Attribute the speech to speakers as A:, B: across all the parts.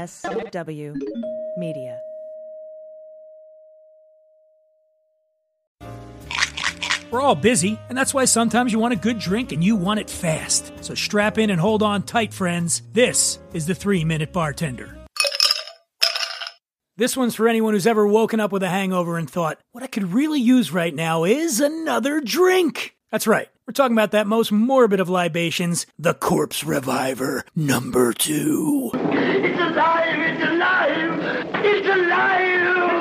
A: MSW Media.
B: We're all busy, and that's why sometimes you want a good drink and you want it fast. So strap in and hold on tight, friends. This is the three minute bartender. This one's for anyone who's ever woken up with a hangover and thought, what I could really use right now is another drink. That's right. We're talking about that most morbid of libations, the Corpse Reviver number two.
C: It's alive! It's alive! It's alive!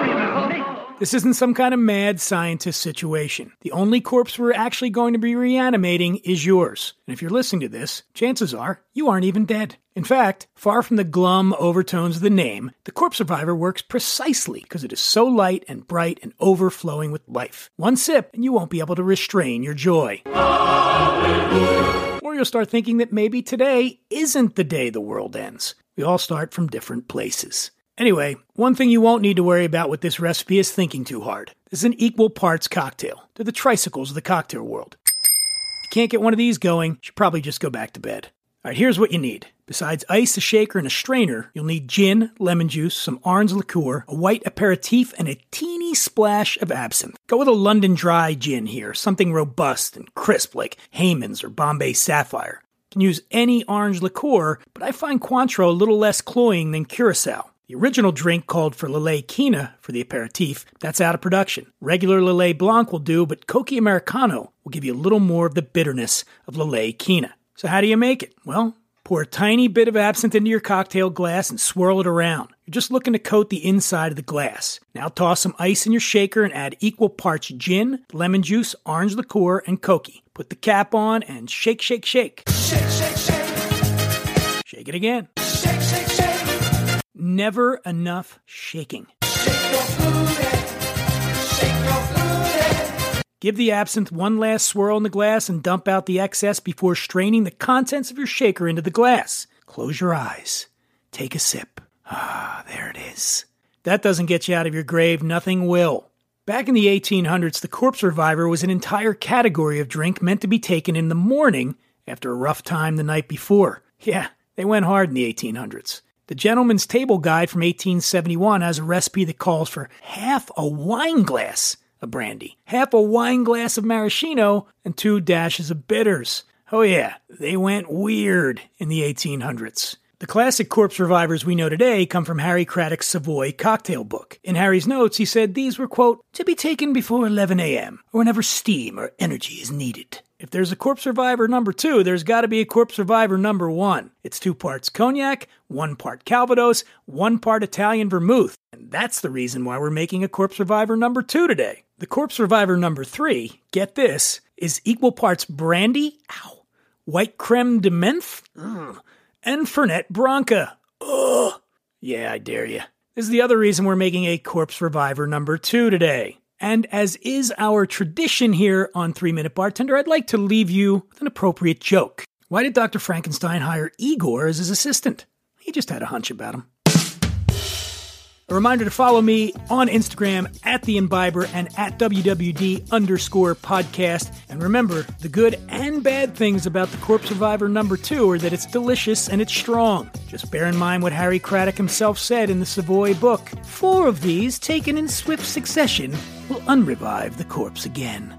B: This isn't some kind of mad scientist situation. The only corpse we're actually going to be reanimating is yours. And if you're listening to this, chances are you aren't even dead. In fact, far from the glum overtones of the name, the Corpse Reviver works precisely because it is so light and bright and overflowing with life. One sip and you won't be able to restrain your joy. Or you'll start thinking that maybe today isn't the day the world ends. We all start from different places. Anyway, one thing you won't need to worry about with this recipe is thinking too hard. This is an equal parts cocktail. They're the tricycles of the cocktail world. If you can't get one of these going, you should probably just go back to bed. All right, here's what you need. Besides ice, a shaker, and a strainer, you'll need gin, lemon juice, some orange liqueur, a white aperitif, and a teeny splash of absinthe. Go with a London dry gin here, something robust and crisp like Hayman's or Bombay Sapphire. You can use any orange liqueur, but I find Cointreau a little less cloying than Curacao. The original drink called for Lillet Quina for the aperitif. That's out of production. Regular Lillet Blanc will do, but Cocchi Americano will give you a little more of the bitterness of Lillet Quina. So how do you make it? Well, pour a tiny bit of absinthe into your cocktail glass and swirl it around. You're just looking to coat the inside of the glass. Now toss some ice in your shaker and add equal parts gin, lemon juice, orange liqueur, and Cocchi. Put the cap on and shake, shake, shake.
C: Shake, shake, shake!
B: Shake it again.
C: Shake, shake, shake!
B: Never enough shaking. Give the absinthe one last swirl in the glass and dump out the excess before straining the contents of your shaker into the glass. Close your eyes. Take a sip. Ah, there it is. That doesn't get you out of your grave, nothing will. Back in the 1800s, the corpse reviver was an entire category of drink meant to be taken in the morning after a rough time the night before. Yeah, they went hard in the 1800s. The Gentleman's Table Guide from 1871 has a recipe that calls for half a wine glass of brandy, half a wine glass of maraschino, and two dashes of bitters. Oh, yeah, they went weird in the 1800s. The classic corpse revivers we know today come from Harry Craddock's Savoy cocktail book. In Harry's notes, he said these were, quote, to be taken before 11 a.m., or whenever steam or energy is needed. If there's a corpse reviver number two, there's got to be a corpse reviver number one. It's two parts cognac, one part Calvados, one part Italian vermouth. And that's the reason why we're making a corpse reviver number two today. The corpse reviver number three, get this, is equal parts brandy, ow, white creme de menthe, ugh, and Fernet Branca. Ugh. Yeah, I dare you. This is the other reason we're making a Corpse Reviver number two today. And as is our tradition here on Three Minute Bartender, I'd like to leave you with an appropriate joke. Why did Dr. Frankenstein hire Igor as his assistant? He just had a hunch about him. A reminder to follow me on Instagram at the Imbiber and at WWD underscore podcast. And remember, the good and bad things about the Corpse Reviver number two are that it's delicious and it's strong. Just bear in mind what Harry Craddock himself said in the Savoy book. Four of these, taken in swift succession, will unrevive the corpse again.